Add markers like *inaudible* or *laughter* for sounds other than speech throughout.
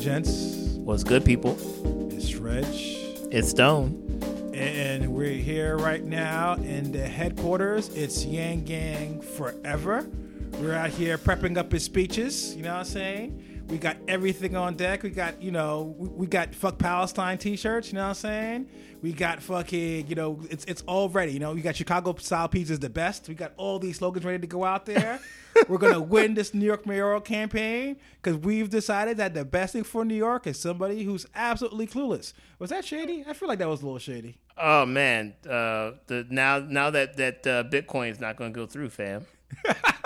and gents. What's good, people? It's Reg. It's Stone. And we're here right now in the headquarters. It's Yang Gang Forever. We're out here prepping up his speeches. You know what I'm saying? We got everything on deck. We got, you know, we, we got fuck Palestine t-shirts, you know what I'm saying? We got fucking, you know, it's it's all ready. You know, we got Chicago style pizza is the best. We got all these slogans ready to go out there. *laughs* We're gonna win this New York mayoral campaign because we've decided that the best thing for New York is somebody who's absolutely clueless. Was that shady? I feel like that was a little shady. Oh man, uh, the now now that that uh, Bitcoin's not going to go through, fam. *laughs*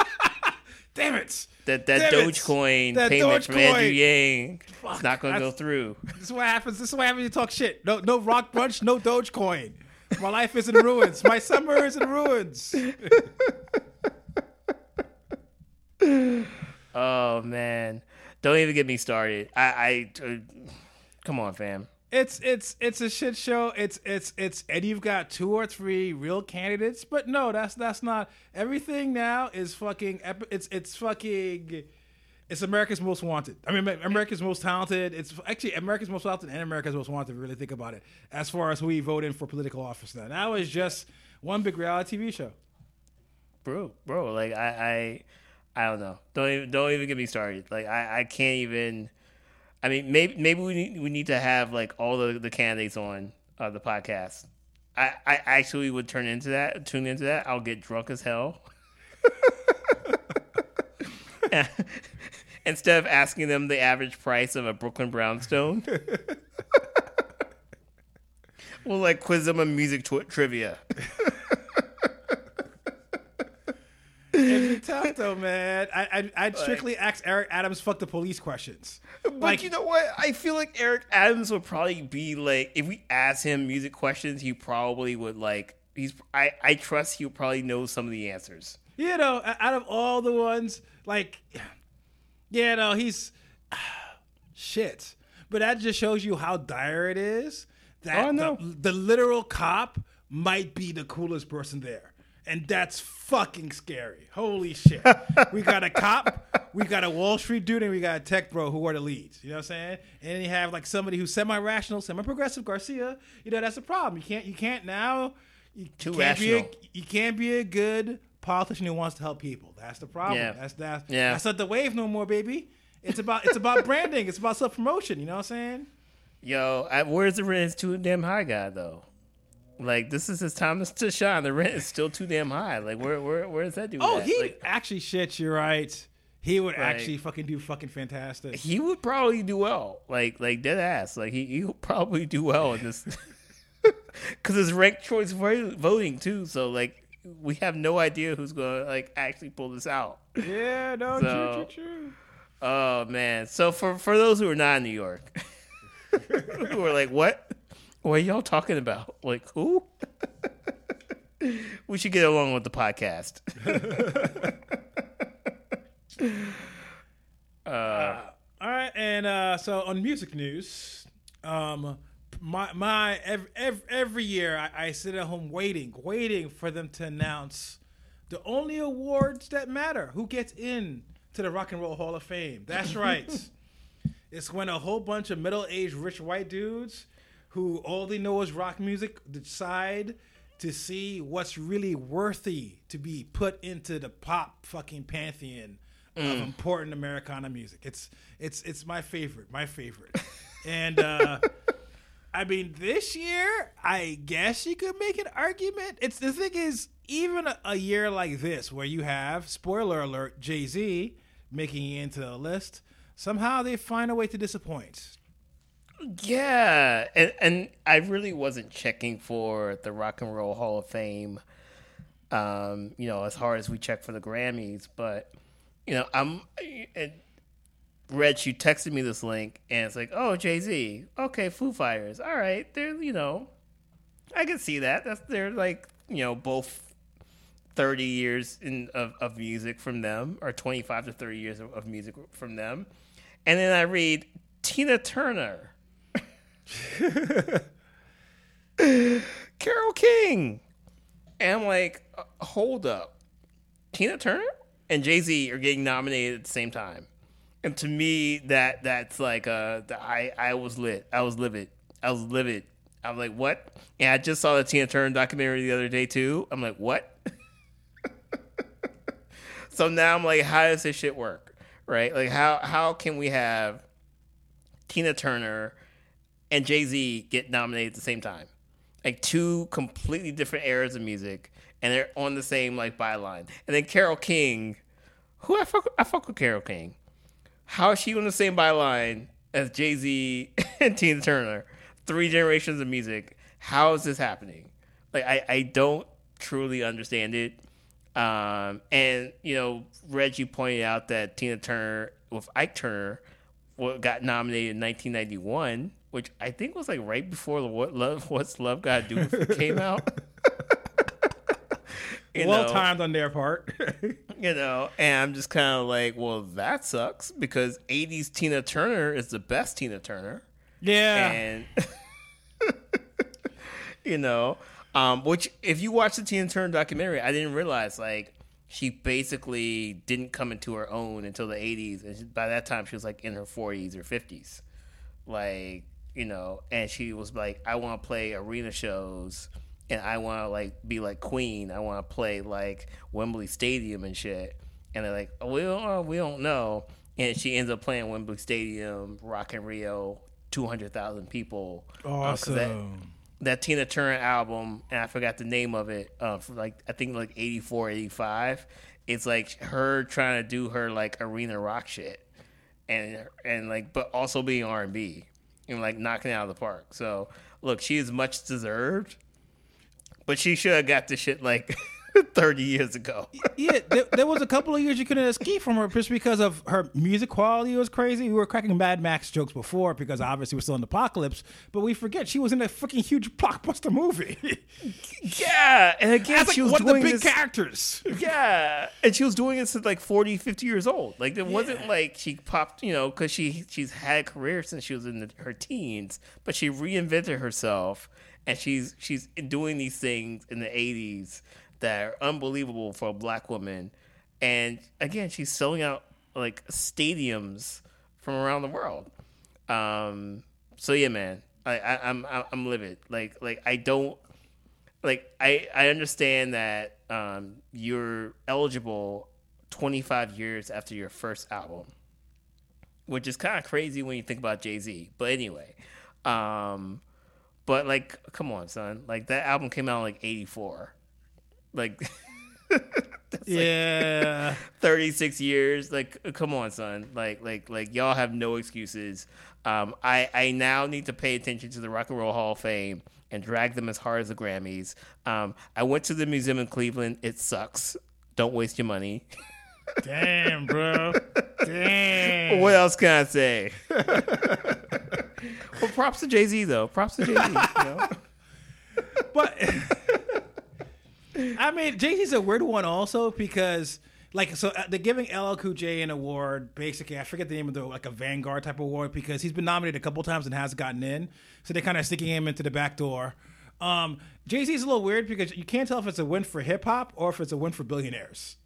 Damn it! That that Damn. Dogecoin That payment from Andrew Yang Fuck, is not going to go through. *laughs* This is what happens. This is what happens. when You talk shit. No, no rock brunch. No Dogecoin. My life is in ruins. My summer is in ruins. *laughs* Oh man, don't even get me started. I, I uh, come on, fam. It's it's it's a shit show. It's it's it's and you've got two or three real candidates, but no, that's that's not everything. Now is fucking. It's it's fucking. It's America's Most Wanted. I mean, America's Most Talented. It's actually America's Most Talented and America's Most Wanted. If you really think about it, as far as we vote in for political office now. Now it's just one big reality TV show. bro, bro. Like I, I, I don't know. Don't even don't even get me started. Like I, I can't even. I mean, maybe maybe we need we need to have like all the, the candidates on uh, the podcast. I, I actually would turn into that, tune into that. I'll get drunk as hell. *laughs* Instead of asking them the average price of a Brooklyn brownstone, *laughs* we'll like quiz them on music tw- trivia. *laughs* It'd be tough *laughs* though, man. I I I'd strictly ask Eric Adams fuck the police questions. But Like- you know what? I feel like Eric Adams would probably be like, if we asked him music questions, he probably would like. He's. I. I trust he would probably know some of the answers. You know, out of all the ones, like, yeah, no, he's *sighs* shit. But that just shows you how dire it is. That Oh, no. the, the literal cop might be the coolest person there. And that's fucking scary. Holy shit. we got a cop, we got a Wall Street dude, and we got a tech bro who are the leads. You know what I'm saying? And then you have like somebody who's semi-rational, semi-progressive, Garcia. You know, that's the problem. You can't you can't now you Too can't be a, rational. you can't be a good politician who wants to help people. That's the problem. Yeah. That's that's Yeah. that's not the wave no more, baby. It's about it's about *laughs* branding. It's about self promotion. You know what I'm saying? Yo, I, where's the rent is too damn high guy though? Like this is his time to shine. The rent is still too damn high. Like where where where is that dude? Oh, at? he like, actually shit. You're right. He would Like- actually fucking do fucking fantastic. he would probably do well. Like like dead ass. Like he he would probably do well in this. *laughs* Because it's ranked choice voting too. So like we have no idea who's gonna like actually pull this out. Yeah, no, So- true, true, true. Oh man! So for for those who are not in New York, *laughs* who are like, what? What are y'all talking about? Like who? *laughs* we should get along with the podcast. *laughs* All right, and uh, so on music news, um, my my every every, every year I, I sit at home waiting, waiting for them to announce the only awards that matter. Who gets in to the Rock and Roll Hall of Fame? That's right. *laughs* it's when a whole bunch of middle-aged rich white dudes who all they know is rock music decide to see what's really worthy to be put into the pop fucking pantheon of important Americana music. It's it's it's my favorite, my favorite. *laughs* and uh I mean this year, I guess you could make an argument. It's the thing is even a, a year like this where you have spoiler alert Jay-Z making it into the list, somehow they find a way to disappoint. Yeah, and and I really wasn't checking for the Rock and Roll Hall of Fame. Um, you know, as hard as we check for the Grammys, but you know, I'm. And Reg, you texted me this link, and it's like, oh, Jay Z, okay, Foo Fighters, all right, they're you know, I can see that. That's they're like you know both thirty years in of, of music from them, or twenty five to thirty years of, of music from them, and then I read Tina Turner. *laughs* Carole King. And I'm like, uh, hold up. Tina Turner and Jay Z are getting nominated at the same time. And to me, that that's like uh, I I was lit. I was livid. I was livid. I'm like, what? And I just saw the Tina Turner documentary the other day too. I'm like, what? *laughs* so now I'm like, how does this shit work? Right? Like, how how can we have Tina Turner and Jay Z get nominated at the same time? Like two completely different eras of music, and they're on the same like byline. And then Carole King, who I fuck, I fuck with Carole King. How is she on the same byline as Jay Z *laughs* and Tina Turner? Three generations of music. How is this happening? Like I, I don't truly understand it. Um, and you know, Reggie pointed out that Tina Turner with Ike Turner got nominated in 1991, which I think was like right before the What Love *laughs* What's Love Got to Do came out. *laughs* Well know, timed on their part. *laughs* you know, and I'm just kind of like, well, that sucks because 80s Tina Turner is the best Tina Turner. Yeah. And, you know, um, which if you watch the Tina Turner documentary, I didn't realize, like, she basically didn't come into her own until the 80s. And by that time, she was like in her 40s or 50s. Like, you know, and she was like, I want to play arena shows and I want to like be like Queen. I want to play like Wembley Stadium and shit. And they're like, oh, we don't, oh, we don't know. And she ends up playing Wembley Stadium, Rock in Rio, two hundred thousand people. Awesome. Uh, that, that, Tina Turner album, and I forgot the name of it. Uh, for like I think like 84, 85. It's like her trying to do her like arena rock shit, and and like but also being R and B and like knocking it out of the park. So look, she is much deserved but she should have got the shit like *laughs* *laughs* 30 years ago. yeah, there, there, was a couple of years you couldn't escape from her just because of her music quality was crazy. We were cracking Mad Max jokes before because obviously we're still in the apocalypse, but we forget she was in a fucking huge blockbuster movie. *laughs* yeah, and again, As, she like, was one doing of the big this, characters. *laughs* Yeah, and she was doing this at like 40, 50 years old. Like it wasn't like she popped, you know, because she she's had a career since she was in the, her teens, but she reinvented herself and she's she's doing these things in the 80s that are unbelievable for a black woman and again she's selling out like stadiums from around the world um so yeah man I, I i'm i'm livid like like i don't like i i understand that um you're eligible 25 years after your first album which is kind of crazy when you think about jay-z but anyway um but like, come on, son. Like that album came out in like '84. *laughs* Like, yeah, like *laughs* 36 years. Like, come on, son. Like, like, like y'all have no excuses. Um, I I now need to pay attention to the Rock and Roll Hall of Fame and drag them as hard as the Grammys. Um, I went to the museum in Cleveland. It sucks. Don't waste your money. Damn, bro. *laughs* Damn. What else can I say? well, props to Jay Z though. Props to Jay Z. You know? But I mean, Jay Z's a weird one also because. Like so, uh, they're giving LL Cool J an award. Basically, I forget the name of the like a Vanguard type award because he's been nominated a couple times and has gotten in. So they're kind of sticking him into the back door. Um, Jay Z is a little weird because you can't tell if it's a win for hip hop or if it's a win for billionaires. *laughs*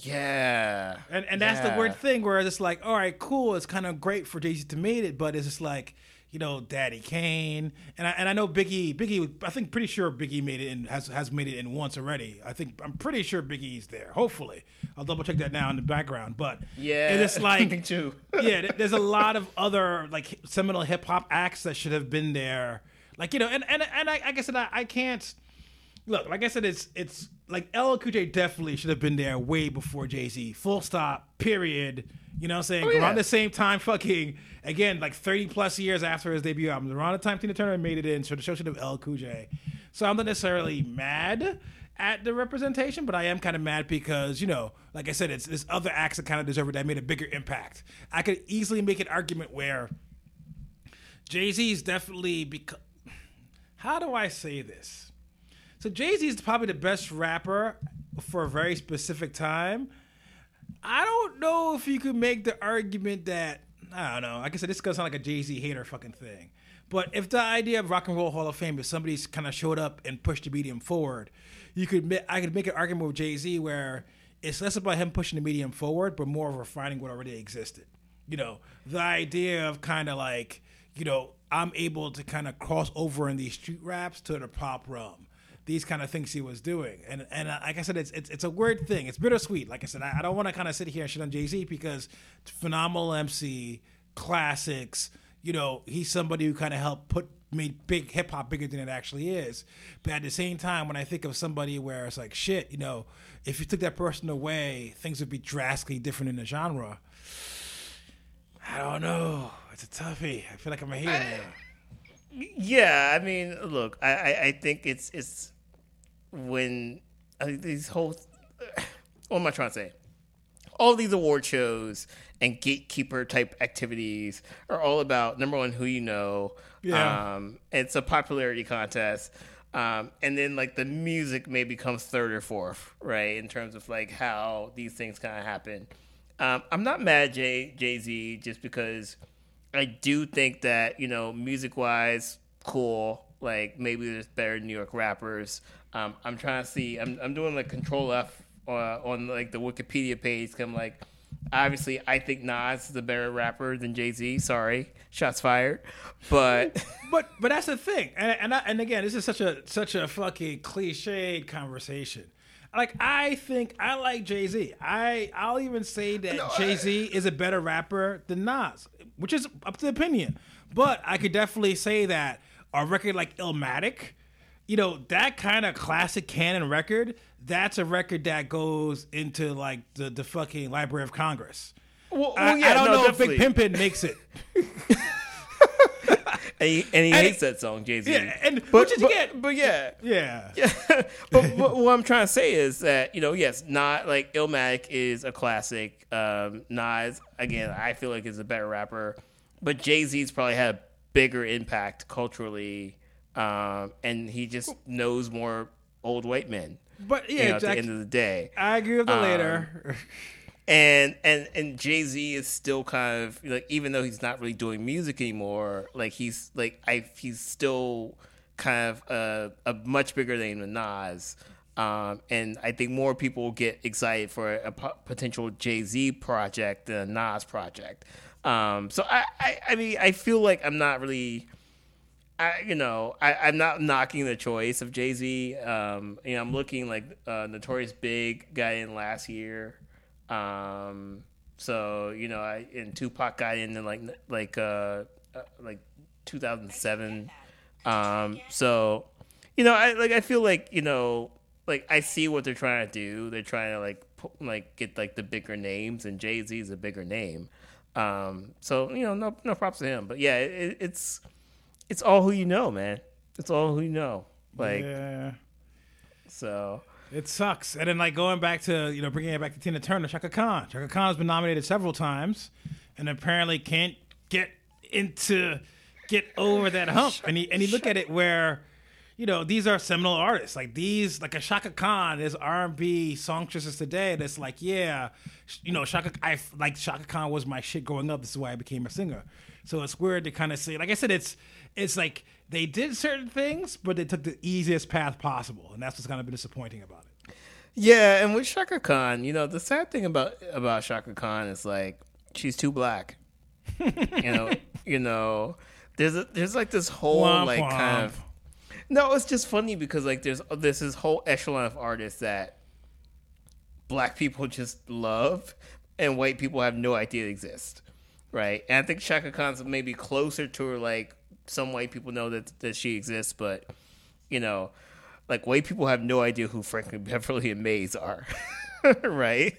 Yeah. And and that's yeah. the weird thing where it's like, all right, cool, it's kind of great for Jay Z to made it, but it's just like, you know, Daddy Kane, and I and I know Biggie, Biggie, I think pretty sure Biggie made it and has has made it in once already. I think I'm pretty sure Biggie's there. Hopefully, I'll double check that now in the background. But yeah, it's *laughs* like me too. *laughs* yeah, there's a lot of other like seminal hip hop acts that should have been there. Like you know, and and and I, like I said, I, I can't look, like I said, it's it's like LL Cool J definitely should have been there way before Jay Z. Full stop. Period. You know what I'm saying? Oh, yeah. Around the same time, fucking again, like 30 plus years after his debut album. Around the time Tina Turner made it in, so the show should have LL Cool J. So I'm not necessarily mad at the representation, but I am kind of mad because, you know, like I said, it's this other acts that kind of deserve it that made a bigger impact. I could easily make an argument where Jay Z is definitely because. How do I say this? So Jay Z is probably the best rapper for a very specific time. I don't know if you could make the argument that I don't know. Like I said, this is gonna sound like a Jay Z hater fucking thing. But if the idea of Rock and Roll Hall of Fame, if somebody's kind of showed up and pushed the medium forward, you could I could make an argument with Jay Z where it's less about him pushing the medium forward, but more of refining what already existed. You know, the idea of kind of like, you know, I'm able to kind of cross over in these street raps to the pop realm. These kind of things he was doing, and and uh, like I said, it's, it's it's a weird thing. It's bittersweet. Like I said, I, I don't want to kind of sit here and shit on Jay Z because phenomenal MC, classics. You know, he's somebody who kind of helped put made big hip hop bigger than it actually is. But at the same time, when I think of somebody where it's like shit, you know, if you took that person away, things would be drastically different in the genre. I don't know. It's a toughie. I feel like I'm a hater. Yeah, I mean, look, I, I, I think it's it's when think these whole *sighs* what am I trying to say? All these award shows and gatekeeper type activities are all about number one who you know. Yeah. Um, it's a popularity contest. Um, and then like the music maybe comes third or fourth, right? In terms of like how these things kind of happen. Um, I'm not mad at Jay Jay Z just because I do think that you know music wise, cool. Like maybe there's better New York rappers. Um, I'm trying to see. I'm I'm doing like Control F uh, on like the Wikipedia page. i I'm like, obviously, I think Nas is a better rapper than Jay Z. Sorry, shots fired. But *laughs* but but that's the thing, and and, I, and again, this is such a such a fucking cliched conversation. Like I think I like Jay Z. I I'll even say that No, Jay Z is a better rapper than Nas, which is up to opinion. But I could definitely say that a record like Illmatic, you know, that kind of classic canon record, that's a record that goes into like the, the fucking Library of Congress. well, I, well, yeah, I don't no, know definitely. if Big Pimpin' makes it. *laughs* and he, and he And- hates that song, Jay Z. Yeah, and- but, which is but, again- but yeah, Yeah. *laughs* but, but what I'm trying to say is that you know, yes, not like Illmatic is a classic. Um, Nas, again, I feel like is a better rapper, but Jay Z's probably had a bigger impact culturally, um, and he just knows more old white men. But You yeah, know, at the end of the day, I agree with the Um, later. *laughs* and and and Jay Z is still kind of like even though he's not really doing music anymore, like he's like I he's still kind of a, a much bigger name than Nas. Um, and I think more people get excited for a po- potential Jay Z project than a Nas project. Um, so I, I, I mean, I feel like I'm not really, I, you know, I, I'm not knocking the choice of Jay Z. Um, you know, I'm looking like uh, Notorious B.I.G. got in last year. Um, so you know, I and Tupac got in in like like uh, uh like 2007. Um, so you know, I like I feel like you know, like I see what they're trying to do. They're trying to like like get like the bigger names, and Jay Z is a bigger name. Um, so you know, no no props to him. But yeah, it, it's it's all who you know, man. It's all who you know. Like yeah. so. It sucks. And then like going back to you know bringing it back to Tina Turner, Chaka Khan. Chaka Khan has been nominated several times, and apparently can't get into get over that hump. And he and he look at it where, you know, these are seminal artists. Like these, like a Chaka Khan is R and B songstresses today. That's like yeah, you know, Chaka. I like Chaka Khan was my shit growing up. This is why I became a singer. So it's weird to kind of say, like I said, it's it's like they did certain things, but they took the easiest path possible, and that's what's kind of been disappointing about it. Yeah, and with Chaka Khan, you know, the sad thing about about Chaka Khan is like she's too black. *laughs* you know, you know, there's a, there's like this whole Womp like womp. kind of no, it's just funny because like there's this whole echelon of artists that black people just love and white people have no idea exist, right? And I think Chaka Khan's maybe closer to her like some white people know that that she exists, but you know, like white people have no idea who Frankie Beverly and Maze are, *laughs* right?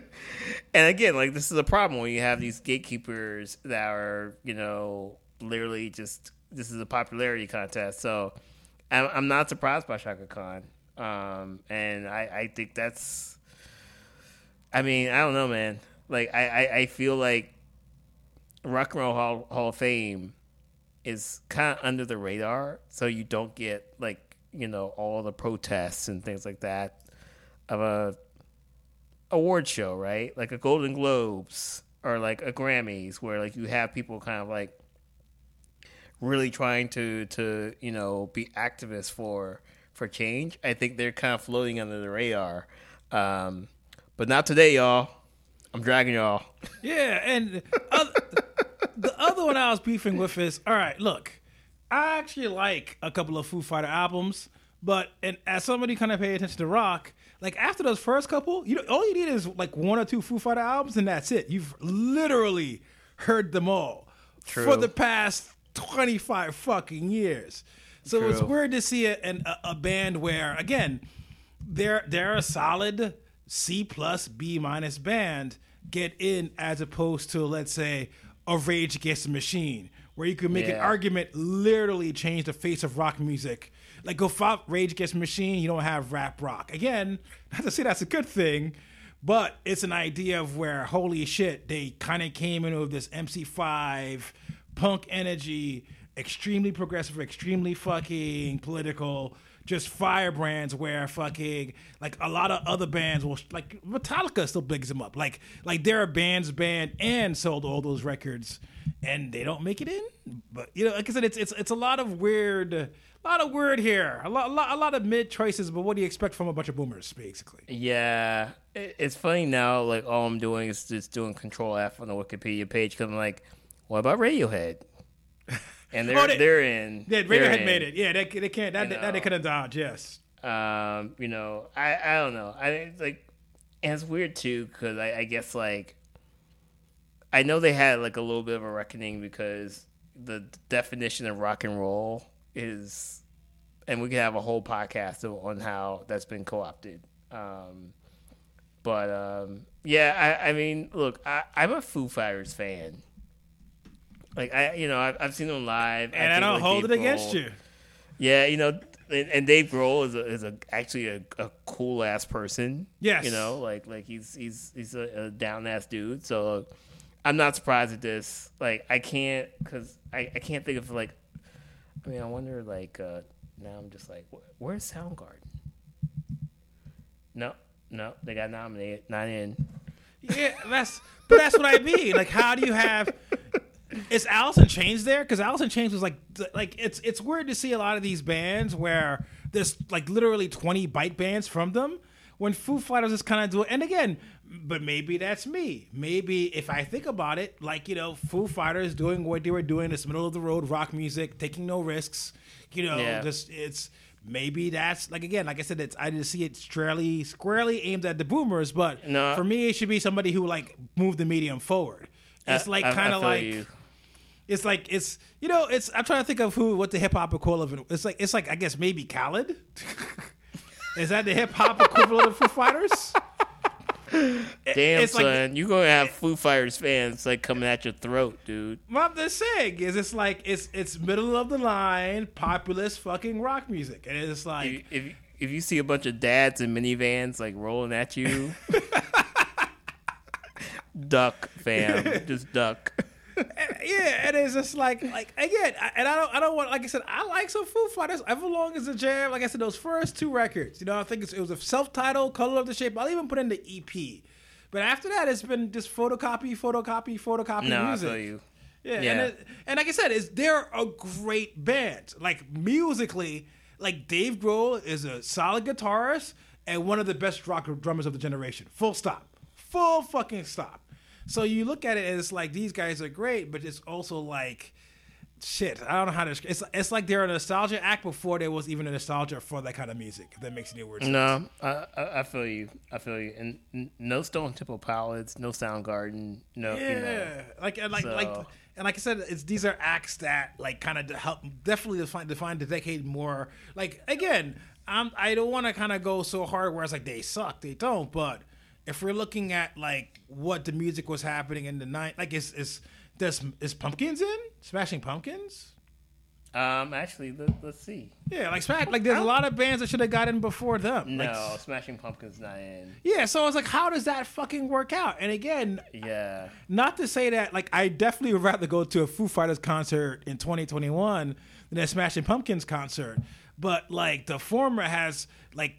*laughs* and again, like this is a problem when you have these gatekeepers that are, you know, literally just this is a popularity contest. So I'm, I'm not surprised by Chaka Khan, um, and I, I think that's. I mean, I don't know, man. Like I, I, I feel like Rock and Roll Hall, Hall of Fame is kind of under the radar, so you don't get like you know all the protests and things like that of a award show, right? Like a Golden Globes or like a Grammys, where like you have people kind of like really trying to to you know be activists for for change. I think they're kind of floating under the radar. Um, but not today, y'all. I'm dragging y'all. *laughs* Yeah, and other, *laughs* the other one I was beefing with is all right. Look, I actually like a couple of Foo Fighter albums, but and as somebody kind of pay attention to rock, like after those first couple, you know, all you need is like one or two Foo Fighter albums, and that's it. You've literally heard them all True. for the past twenty five fucking years. So it's weird to see a, an, a, a band where again they're they're a solid C plus B minus band get in as opposed to let's say a Rage Against the Machine where you could make an argument literally change the face of rock music. Like go fight Rage Against the Machine, you don't have rap rock. Again, *laughs* not to say that's a good thing, but it's an idea of where holy shit they kind of came in with this MC5 punk energy, extremely progressive, extremely fucking political, just firebrands where fucking like a lot of other bands will like Metallica still bigs them up. Like like they're a band's band and sold all those records and they don't make it in. But you know, like I said, it's it's it's a lot of weird a lot of weird here. A lot, a lot, a lot of mid choices, but what do you expect from a bunch of boomers, basically? Yeah, it's funny now. Like all I'm doing is just doing Control F on the Wikipedia page because I'm like, what about Radiohead? *laughs* And they're Oh, they- they're in. Yeah, they're Radiohead in. made it. Yeah, they, they can't. That, that they couldn't dodge. Yes. Um, you know, I I don't know. I it's like, and it's weird too because I, I guess like, I know they had like a little bit of a reckoning because the definition of rock and roll is, and we could have a whole podcast on how that's been co-opted. Um, but um, yeah, I, I mean, look, I, I'm a Foo Fighters fan. Like I, you know, I've, I've seen them live, And I, think, don't like, hold it against you. yeah, you know, and, and Dave Grohl is a, is a actually a, a cool ass person. Yes. you know, like like he's he's he's a, a down ass dude. So I'm not surprised at this. Like I can't because I, I can't think of like. I mean, I wonder like uh now I'm just like wh- where's Soundgarden? No, no, they got nominated, not in. Yeah, that's but that's what I mean. Like, how do you have? Is Alice in Chains there? Because Alice in Chains was like, like it's it's weird to see a lot of these bands where there's like literally 20 bite bands from them. When Foo Fighters is kind of doing, and again, but maybe that's me. Maybe if I think about it, like you know, Foo Fighters doing what they were doing, this middle of the road rock music, taking no risks. You know, Yeah. just it's maybe that's like again, like I said, it's I didn't see it squarely squarely aimed at the boomers, but No. for me, it should be somebody who like moved the medium forward. It's I- like kind of like you. It's like it's you know it's I'm trying to think of who what the hip hop equivalent. It's like it's like I guess maybe Khaled. *laughs* Is that the hip hop equivalent of Foo Fighters? Damn it's like- son, you gonna have Foo Fighters fans like coming at your throat, dude. What I'm just saying is it's like it's it's middle of the line populist fucking rock music, and it's like if, if if you see a bunch of dads in minivans like rolling at you, *laughs* duck, fam, *laughs* just duck. *laughs* yeah, and it's just like like again, I, and I don't I don't want like I said I like some Foo Fighters. Everlong is a jam. Like I said, those first two records, you know, I think it's, it was a self-titled Color and the Shape. I'll even put in the EP. But after that, it's been just photocopy, photocopy, photocopy No, I music. feel you. Yeah, Yeah. And, it, and like I said, is they're a great band. Like musically, like Dave Grohl is a solid guitarist and one of the best rock drummers of the generation. Full stop. Full fucking stop. So you look at it and it's like these guys are great, but it's also like shit. I don't know how to. It's it's like they're a nostalgia act before there was even a nostalgia for that kind of music. If that makes any words. No, I, I I feel you. I feel you. And no Stone Temple Pilots, no Soundgarden, no. Yeah, You know. like and like like and like I said, it's these are acts that like kind of help definitely define define the decade more. Like again, I'm I don't want to kind of go so hard where it's like they suck, they don't. But if we're looking at like what the music was happening in the night, like is is this is Pumpkins in Smashing Pumpkins? Um, actually, let, let's see. Yeah, like Smash, like there's a lot of bands that should have gotten before them. No, Like, Smashing Pumpkins not in. yeah, so I was like, how does that fucking work out? And again, Yeah. not to say that like I definitely would rather go to a Foo Fighters concert in 2021 than a Smashing Pumpkins concert. But like the former has like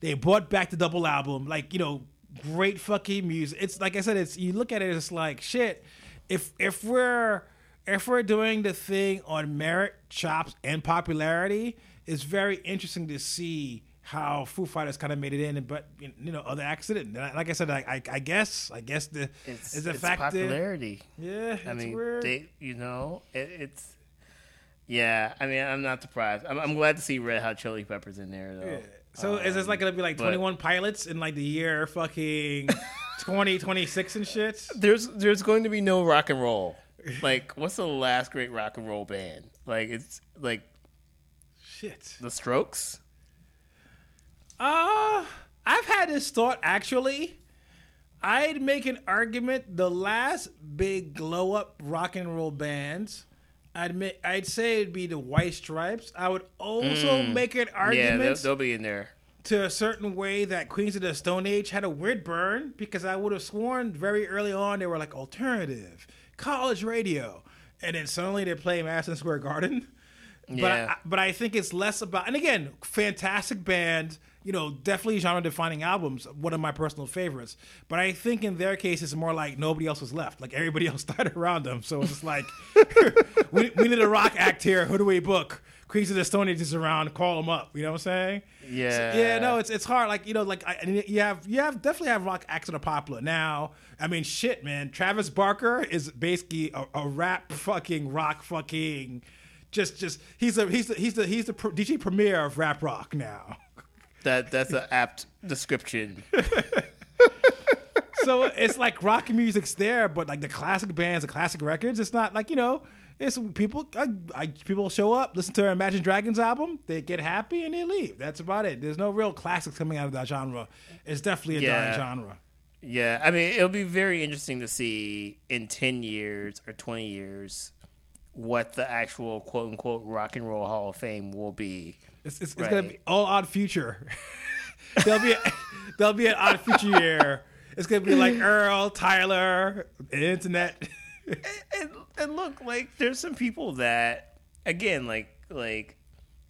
they brought back the double album, like you know, great fucking music. It's like I said, it's you look at it, it's like shit. If if we're if we're doing the thing on merit, chops, and popularity, it's very interesting to see how Foo Fighters kind of made it in, but you know, other accident. Like I said, I, I, I guess, I guess the it's, is the it's fact popularity. That, yeah, it's I mean, weird. they, you know, it, it's. Yeah, I mean, I'm not surprised. I'm, I'm glad to see Red Hot Chili Peppers in there, though. Yeah. So is this like gonna be like but- 21 pilots in like the year fucking *laughs* 2026 and shit? There's there's going to be no rock and roll. Like, what's the last great rock and roll band? Like, it's like Shit. the Strokes. Uh, I've had this thought actually. I'd make an argument the last big glow up rock and roll bands. I'd make, I'd say it'd be the White Stripes. I would also make an Mm. Yeah, argument they'll, they'll be in there. to a certain way that Queens of the Stone Age had a weird burn because I would have sworn very early on they were like alternative, college radio, and then suddenly they play Madison Square Garden. But Yeah. I, but I think it's less about and again, fantastic band. You know, definitely genre defining albums. One of my personal favorites. But I think in their case, it's more like nobody else was left. Like everybody *laughs* else died around them. So it's like *laughs* we, we need a rock act here. Who do we book? Queens of the Stone Age is around. Call them up. You know what I'm saying? Yeah. So, yeah, no, it's it's hard. Like you know, like I, you have you have definitely have rock acts that are popular now. I mean, shit, man. Travis Barker is basically a, a rap fucking rock fucking. Just, just he's a he's the he's the he's the pr- DJ premier of rap rock now. That that's an apt description. *laughs* so it's like rock music's there, but like the classic bands, the classic records, it's not like you know. It's people. I, I, people show up, listen to Imagine Dragons album, they get happy and they leave. That's about it. There's no real classics coming out of that genre. It's definitely a Yeah. dying genre. Yeah, I mean, it'll be very interesting to see in 10 years or 20 years what the actual quote unquote rock and roll Hall of Fame will be. It's, it's, it's gonna be all odd future. *laughs* there'll be a, *laughs* there'll be an odd future year. It's gonna be like Earl, Tyler, internet. *laughs* And, and look, like, there's some people that, again, like, like,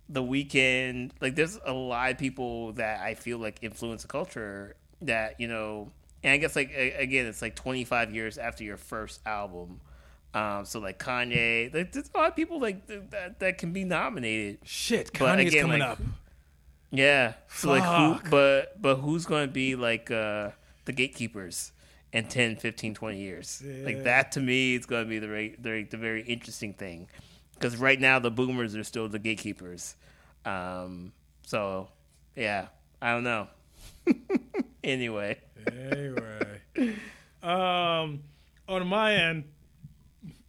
the Weeknd, like, there's a lot of people that I feel like influence the culture that, you know, and I guess, like, again, it's like 25 years after your first album. Um, so, like, Kanye, like, there's a lot of people, like, th- that, that can be nominated. Shit, But Kanye's again, coming like, up. Yeah. So like who but but who's going to be like uh the gatekeepers in 10, 15, 20 years? Yeah. Like that to me is going to be the very the, the very interesting thing. Cuz right now the boomers are still the gatekeepers. Um so yeah, I don't know. *laughs* anyway, Anyway, um, on my end,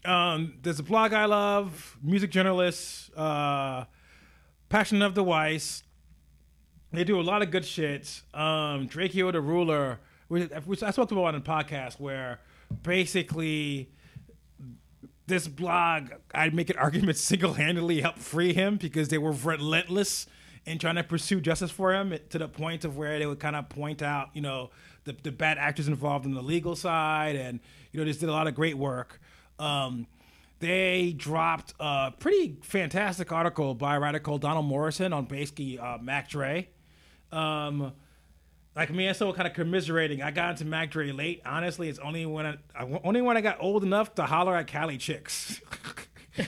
um, there's a blog I love, music journalists, uh, Passion of the Weiss. They do a lot of good shit. Um, Drakeo the Ruler, which, which I spoke about on the podcast, where basically this blog, I'd make an argument *laughs* single handedly helped free him because they were relentless in trying to pursue justice for him to the point of where they would kind of point out, you know, the, the bad actors involved in the legal side. And, you know, just did a lot of great work. Um, they dropped a pretty fantastic article by called Donald Morrison on basically uh, Mac Dre. Um, like me and so kind of commiserating. I got into Mac Dre late. Honestly, it's only when I, I only when I got old enough to holler at Cali chicks. *laughs*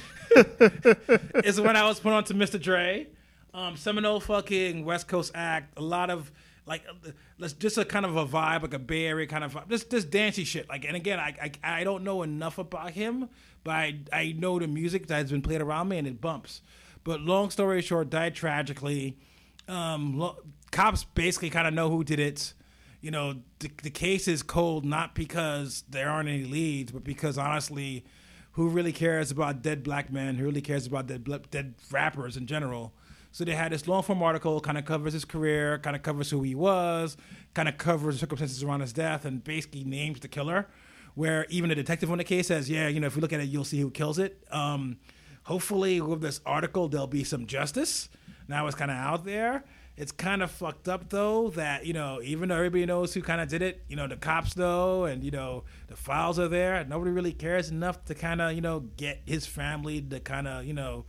is when I was put on to Mr. Dre. Um, Seminole fucking West Coast act. A lot of like, uh, let's just a kind of a vibe, like a Bay Area kind of vibe. Just this dancey shit. Like, and again, I, I I don't know enough about him, but I I know the music that has been played around me and it bumps. But long story short, died tragically. Um, lo- cops basically kind of know who did it. You know, the, the case is cold not because there aren't any leads, but because honestly, who really cares about dead black men? Who really cares about dead dead rappers in general? So they had this long form article, kind of covers his career, kind of covers who he was, kind of covers the circumstances around his death, and basically names the killer. Where even the detective on the case says, "Yeah, you know, if you look at it, you'll see who kills it." Um, hopefully, with this article, there'll be some justice. Now it's kind of out there. It's kind of fucked up though that you know even though everybody knows who kind of did it, you know the cops know, and you know the files are there. Nobody really cares enough to kind of you know get his family to kind of you know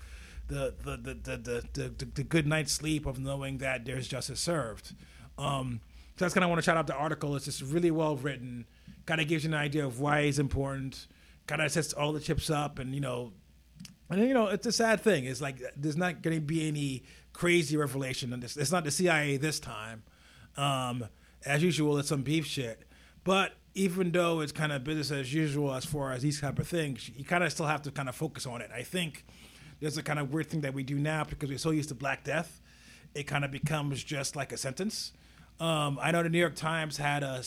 the the the the, the, the, the, good night's sleep of knowing that there's justice served. Um, so that's kind of want to shout out the article. It's just really well written. Kind of gives you an idea of why it's important. Kind of sets all the chips up, and you know And you know, it's a sad thing. It's like there's not going to be any crazy revelation on this. It's not the CIA this time. Um, as usual, it's some beef shit. But even though it's kind of business as usual as far as these type of things, you kind of still have to kind of focus on it. I think there's a kind of weird thing that we do now because we're so used to Black Death, it kind of becomes just like a sentence. Um, I know the New York Times had a,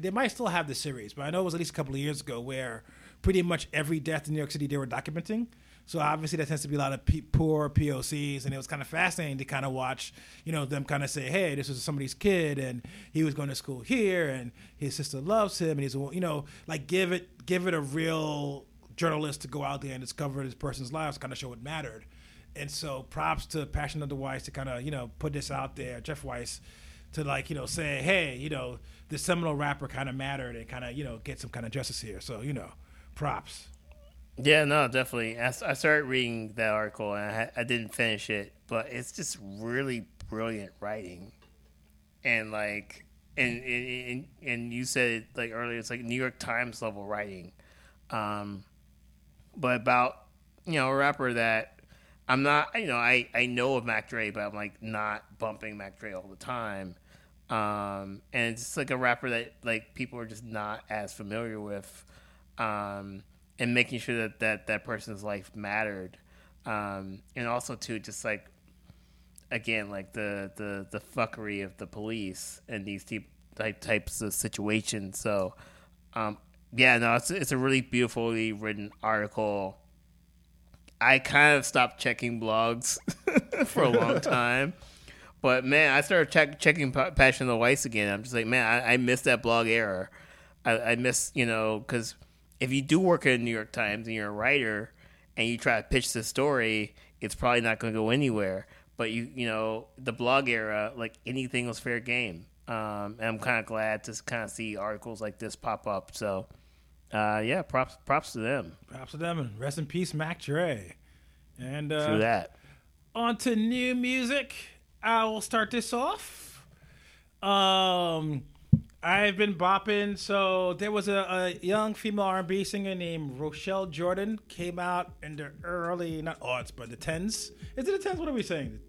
they might still have the series, but I know it was at least a couple of years ago where pretty much every death in New York City they were documenting. So obviously there tends to be a lot of p- poor POCs, and it was kind of fascinating to kind of watch, you know, them kind of say, "Hey, this was somebody's kid, and he was going to school here, and his sister loves him, and he's, you know, like give it give it a real journalist to go out there and discover this person's lives, kind of show it mattered." And so props to Passion of the Weiss to kind of you know put this out there, Jeff Weiss, to like you know say, "Hey, you know, the seminal rapper kind of mattered, and kind of you know get some kind of justice here." So you know, props. Yeah, no, definitely. I, I started reading that article and I, I didn't finish it, but it's just really brilliant writing, and like, and and and you said like earlier, it's like New York Times level writing, um, but about you know a rapper that I'm not, you know, I I know of Mac Dre, but I'm like not bumping Mac Dre all the time, um, and it's like a rapper that like people are just not as familiar with, um and making sure that that, that person's life mattered. Um, and also too just like again like the the the fuckery of the police and these type, types of situations. So um, yeah no it's, it's a really beautifully written article i kind of stopped checking blogs *laughs* for a long *laughs* time but man i started check, checking passion of the weiss again i'm just like man i, I missed that blog era i, I miss you know because if you do work at the New York Times and you're a writer and you try to pitch the story, it's probably not going to go anywhere. But you, you know, the blog era, like anything was fair game. Um, and I'm kind of glad to kind of see articles like this pop up. So, uh, yeah, props, props to them. Props to them, and rest in peace, Mac Dre. And uh, through that, on to new music. I will start this off. Um, I've been bopping. So there was a, a young female R&B singer named Rochelle Jordan came out in the early not aughts but the tens. Is it the tens? What are we saying?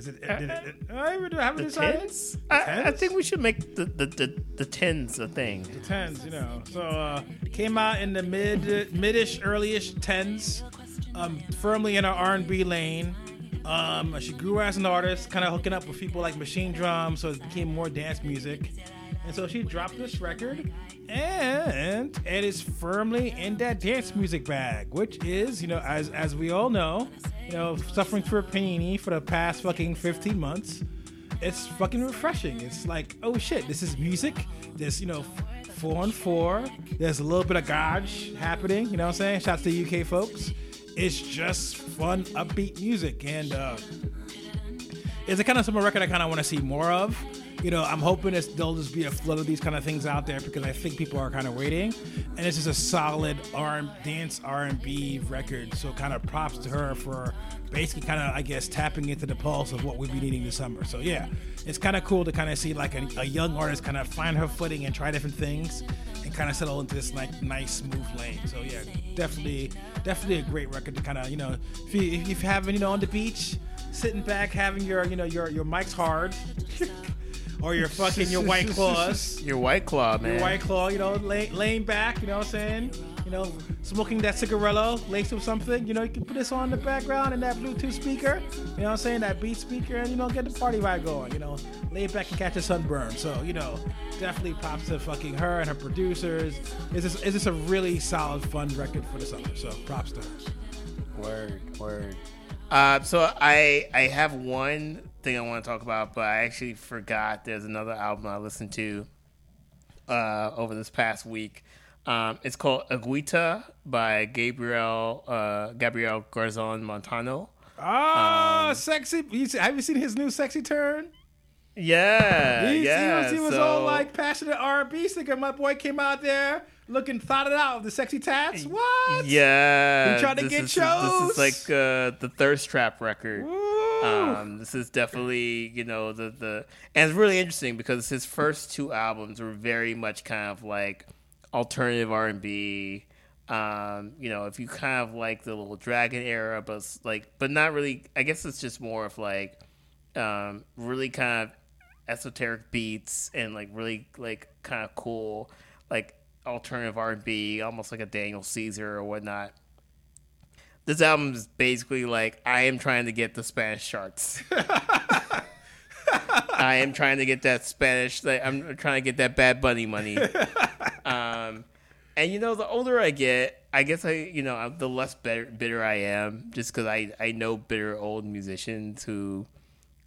Is it? Uh, did it, it I haven't decided. Tens? I, I, think we should make the, the, the, the tens a thing. The tens, you know. So uh, came out in the mid midish, earlyish tens, um, firmly in our R&B lane. Um, she grew as an artist, kind of hooking up with people like Machinedrum, so it became more dance music. And so she dropped this record, and it is firmly in that dance music bag, which is, you know, as as we all know, you know, suffering through a panini for the past fucking 15 months. It's fucking refreshing. It's like, oh shit, this is music. There's, you know, four on four. There's a little bit of garage happening. You know what I'm saying? Shouts to the UK folks. It's just fun, upbeat music, and uh, it's the kind of summer record I kind of want to see more of you know, I'm hoping it's, there'll just be a flood of these kind of things out there because I think people are kind of waiting, and it's just a solid R dance R&B record. So kind of props to her for basically kind of I guess tapping into the pulse of what we'll be needing this summer. So yeah, it's kind of cool to kind of see like a, a young artist kind of find her footing and try different things and kind of settle into this like nice smooth lane. So yeah, definitely definitely a great record to kind of you know if you if you having you know on the beach sitting back having your you know your your Mike's Hard. *laughs* or your fucking your white *laughs* claws. Your white claw, man. Your white claw, you know, lay, laying back, you know what I'm saying? You know, smoking that cigarello laced with something. You know, you can put this on in the background and that Bluetooth speaker. You know what I'm saying? That beat speaker, and you know, get the party vibe going. You know, lay back and catch a sunburn. So you know, definitely props to fucking her and her producers. Is this is this a really solid, fun record for the summer? So props to her. Word, word. Uh, so I I have one thing I want to talk about, but I actually forgot there's another album I listened to uh, over this past week. Um, it's called Aguita by Gabriel uh, Gabriel Garzon Montano. Ah, um, sexy! You see, have you seen his new sexy turn? Yeah, he, yeah. He was, he was so, all like passionate R&B singer. My boy came out there looking thought it out with the sexy tats. What? Yeah, he tried to get is, shows. This is like uh, the thirst trap record. Um, this is definitely you know the the and it's really interesting because his first two albums were very much kind of like alternative R and B. Um, you know, if you kind of like the little dragon era, but like, but not really. I guess it's just more of like, um, really kind of esoteric beats and like really like kind of cool, like alternative R and B, almost like a Daniel Caesar or whatnot. This album is basically like I am trying to get the Spanish charts. *laughs* I am trying to get that Spanish. Like, I'm trying to get that Bad Bunny money. *laughs* Um, and you know, the older I get, I guess I, you know, the less bitter, bitter I am, just because I I know bitter old musicians who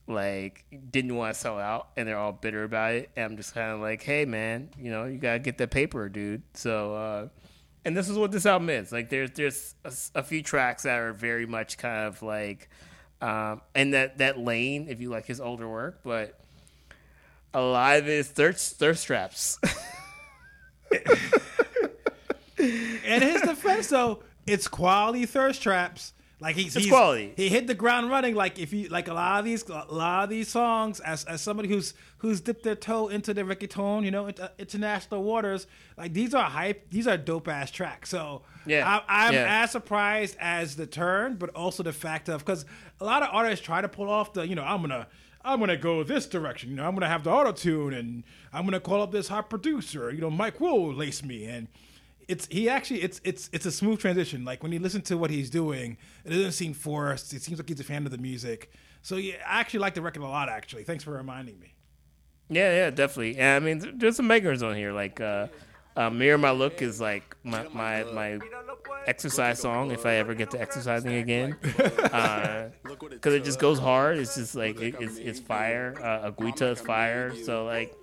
like didn't want to sell out and they're all bitter about it. And I'm just kind of like, hey man, you know, you gotta get that paper, dude. So, uh, and this is what this album is. Like, there's there's a, a few tracks that are very much kind of like, um, and that that lane if you like his older work, but a lot of it is thirst thirst traps. In his defense, though, it's quality thirst traps. Like he's, It's he's quality. He hit the ground running. Like if you like a lot of these, a lot of these songs, as as somebody who's who's dipped their toe into the reggaeton, you know, international waters. Like these are hype. These are dope ass tracks. So Yeah, I, I'm yeah. as surprised as the turn, but also the fact of because a lot of artists try to pull off the, you know, I'm gonna. I'm gonna go this direction. You know, I'm gonna have the auto tune, and I'm gonna call up this hot producer. You know, Mike will lace me, and it's he actually it's it's it's a smooth transition. Like when you listen to what he's doing, it doesn't seem forced. It seems like he's a fan of the music. So yeah, I actually like the record a lot. Actually, thanks for reminding me. Yeah, yeah, definitely. And I mean, th- there's some makers on here. Like, uh, uh, "Mirror My Look" is like my my my exercise song. If I ever get to exercising again, *laughs* because it just goes hard. It's just like it, it's it's fire. Uh, Aguita is fire. So like,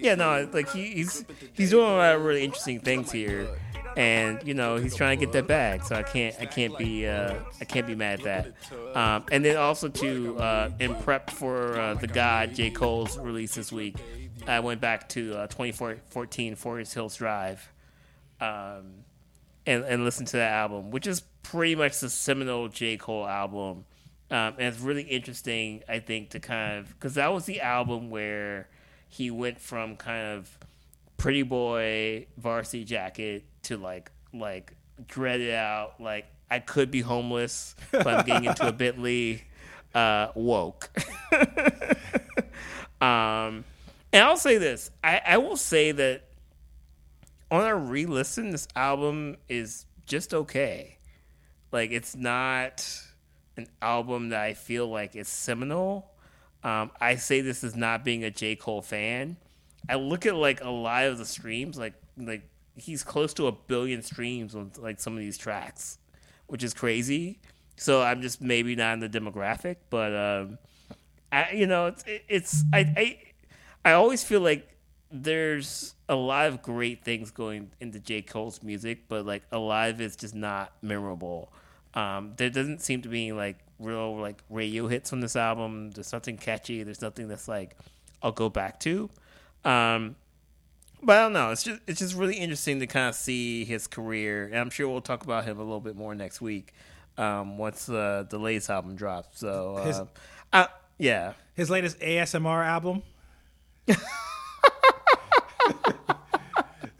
yeah, no, like he, he's he's doing a lot of really interesting things here, and you know he's trying to get that bag. So I can't I can't be uh, I can't be mad at that. Um, and then also to uh, in prep for uh, the God J. Cole's release this week, I went back to uh, 2014 Forest Hills Drive, um, and and listened to that album, which is pretty much the seminal J. Cole album. Um, and it's really interesting, I think, to kind of because that was the album where he went from kind of pretty boy varsity jacket to like like dreaded out like I could be homeless, but I'm getting into a *laughs* bitly uh, woke. *laughs* um, and I'll say this: I, I will say that on a re-listen, this album is just okay. Like it's not an album that I feel like is seminal. Um, I say this as not being a J. Cole fan. I look at like a lot of the streams, like like he's close to a billion streams on like some of these tracks, which is crazy. So I'm just maybe not in the demographic, but um, I you know it's it's I I I always feel like there's a lot of great things going into J. Cole's music, but like a lot of it's just not memorable. Um, there doesn't seem to be like real like radio hits on this album. There's nothing catchy. There's nothing that's like I'll go back to. Um, but I don't know. It's just it's just really interesting to kind of see his career, and I'm sure we'll talk about him a little bit more next week um, once uh, the latest album drops. So, uh, His- uh, yeah, His latest ASMR album. *laughs*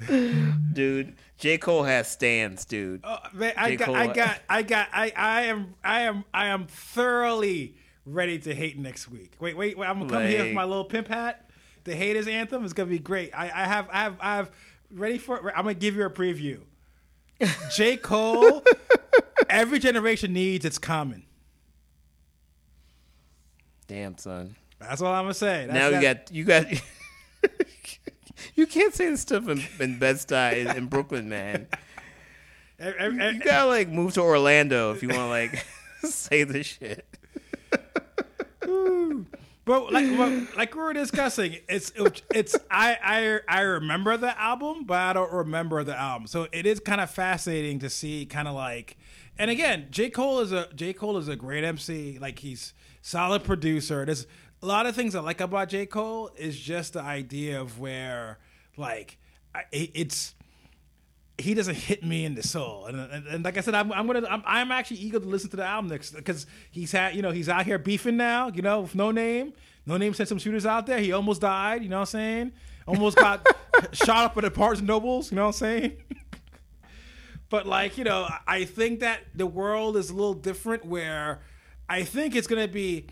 *laughs* dude. J Cole has stands, dude. Oh, man, I got, I got, I got, I, I am, I am, I am thoroughly ready to hate next week. Wait, wait, wait I'm gonna come here with my little pimp hat. The haters anthem is gonna be great. I, I have, I have, I have ready for. it. I'm gonna give you a preview. J. Cole. *laughs* every generation needs its common. Damn, son. That's all I'm gonna say. That's, now you that- got you got. You can't say this stuff in, in Bed Stuy in, in Brooklyn, man. *laughs* ev- You gotta like move to Orlando if you want to like *laughs* say this shit. *laughs* But like but like we were discussing, it's it's I I I remember the album, but I don't remember the album. So it is kind of fascinating to see kind of like and again, J. Cole is a J. Cole is a great MC. Like he's solid producer. There's a lot of things I like about J. Cole is just the idea of where like it's he doesn't hit me in the soul. And, and, and like I said, I'm, I'm gonna, I'm, I'm actually eager to listen to the album next because he's had, you know, he's out here beefing now, you know, with Noname. No name sent some shooters out there. He almost died, you know what I'm saying? Almost got *laughs* shot up at the Barnes and Nobles, you know what I'm saying? *laughs* but like you know, I think that the world is a little different. Where I think it's gonna be,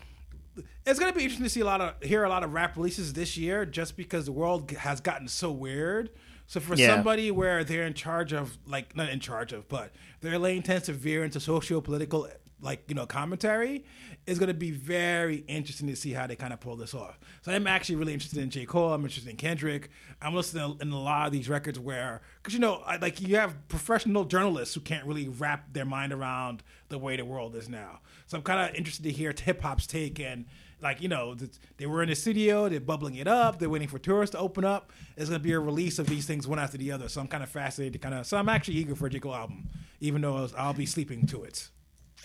it's gonna be interesting to see a lot of hear a lot of rap releases this year, just because the world has gotten so weird. So for Yeah. somebody where they're in charge of, like not in charge of, but their lane tends to veer into socio-political, like you know, commentary, is going to be very interesting to see how they kind of pull this off. So I'm actually really interested in J. Cole. I'm interested in Kendrick. I'm listening in a lot of these records where, because you know, like you have professional journalists who can't really wrap their mind around the way the world is now. So I'm kind of interested to hear hip hop's take and like you know they were in the studio they're bubbling it up they're waiting for tours to open up it's going to be a release of these things one after the other so i'm kind of fascinated to kind of so i'm actually eager for a J. Cole album even though I'll, I'll be sleeping to it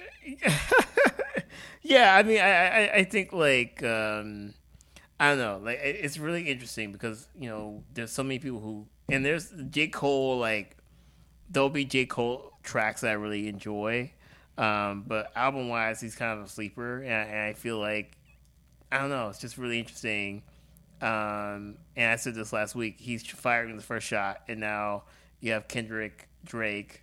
*laughs* Yeah, I mean, I I, I think like um, I don't know, like it's really interesting because you know there's so many people who and there's J Cole like there'll be J Cole tracks that I really enjoy, um, but album wise he's kind of a sleeper, and, I- and I feel like I don't know, it's just really interesting. Um, and I said this last week, he's firing the first shot, and now you have Kendrick, Drake,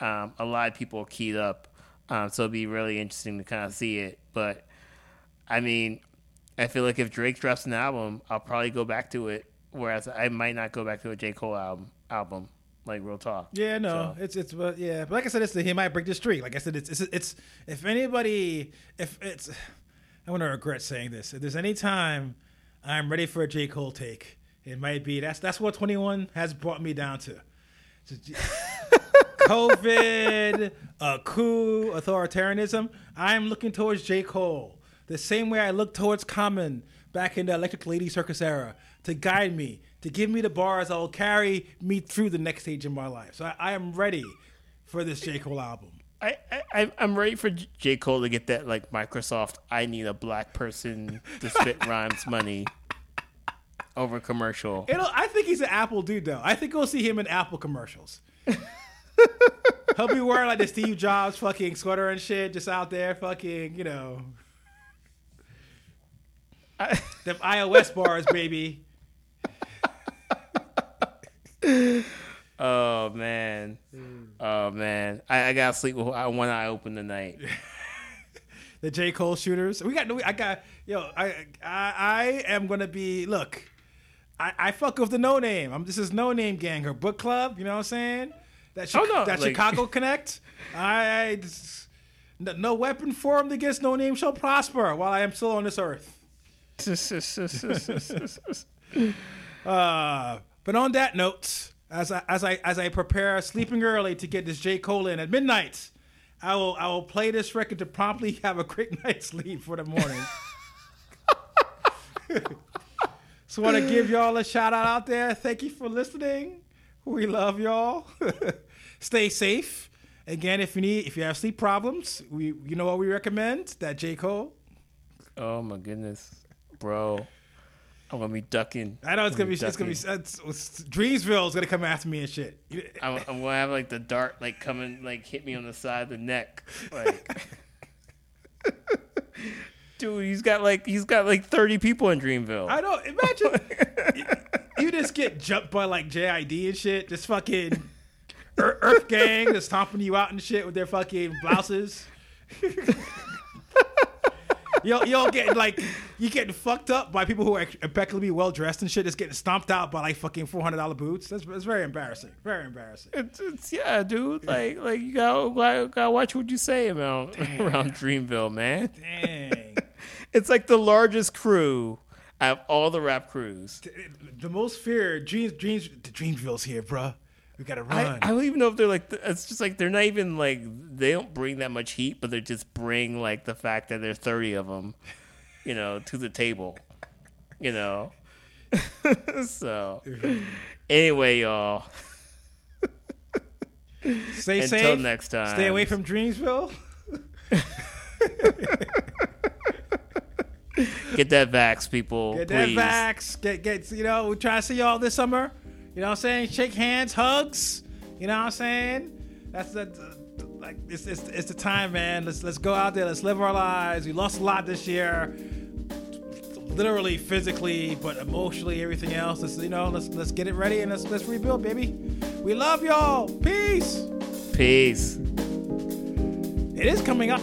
um, a lot of people keyed up. Um, so it'd be really interesting to kind of see it. But I mean, I feel like if Drake drops an album, I'll probably go back to it. Whereas I might not go back to a J Cole album. Album, like real talk. yeah no So- it's it's but yeah but like i said it's the, he might break the streak like i said it's it's, it's if anybody if it's i'm to regret saying this if there's any time i'm ready for a j cole take it might be that's that's what 21 has brought me down to COVID, a coup, authoritarianism. I'm looking towards J. Cole the same way I looked towards Common back in the Electric Lady Circus era to guide me, to give me the bars that will carry me through the next stage of my life. So I, I am ready for this J. Cole album. I, I I'm ready for J- J Cole to get that like Microsoft. I need a black person to spit *laughs* rhymes money over commercial. It'll, I think he's an Apple dude, though. I think we'll see him in Apple commercials. *laughs* *laughs* He'll be wearing like the Steve Jobs fucking sweater and shit, just out there fucking, you know. *laughs* The iOS bars, baby. *laughs* Oh man, oh man, I, I gotta sleep with uh, one eye open tonight. The J. Cole shooters. We got, no I got, yo, I, I, I am gonna be. Look, I, I fuck with the Noname. I'm this is Noname Gang, her book club. You know what I'm saying? That, Chi- Oh, no, that like- Chicago Connect. I, I no, no weapon formed against Noname shall prosper while I am still on this earth. *laughs* Uh, but on that note, as I as I as I prepare sleeping early to get this J Cole in at midnight, I will I will play this record to promptly have a great *laughs* night's sleep for the morning. so want to give y'all a shout out out there. Thank you for listening. We love y'all. *laughs* Stay safe. Again, if you need if you have sleep problems, we you know what we recommend that J Cole. oh my goodness, bro, I'm gonna be ducking. I know it's gonna be I'm it's gonna be ducking. it's, it's, Dreamsville's gonna come after me and shit. I'm, I'm gonna have like the dart like coming like hit me on the side of the neck, like. *laughs* Dude, he's got like he's got like 30 people in Dreamville. I don't imagine *laughs* you, you just get jumped by like JID and shit. Just fucking Earth Gang just stomping you out and shit with their fucking blouses. *laughs* Yo, y'all getting like you getting fucked up by people who are impeccably well dressed and shit. Just getting stomped out by like fucking four hundred dollar boots. That's, that's very embarrassing. Very embarrassing. It's, it's yeah, dude. Like like you gotta, gotta gotta watch what you say about around Dreamville, man. Dang. *laughs* It's like the largest crew out of all the rap crews. the most feared dreams dreams the Dreamville's here, bruh. We gotta run. I, I don't even know if they're like it's just like they're not even like they don't bring that much heat, but they just bring like the fact that there's thirty of them, you know, to the table, you know. *laughs* so anyway, y'all. Stay Until safe. next time. Stay away from Dreamsville. Get that vax, people. Get please. that vax. Get get you know, we're trying to see y'all this summer. You know what I'm saying? Shake hands, hugs. You know what I'm saying? That's the like it's, it's it's the time, man. Let's let's go out there. Let's live our lives. We lost a lot this year. Literally, physically, but emotionally, everything else. Let's you know, let's let's get it ready and let's let's rebuild, baby. We love y'all. Peace. Peace. It is coming up.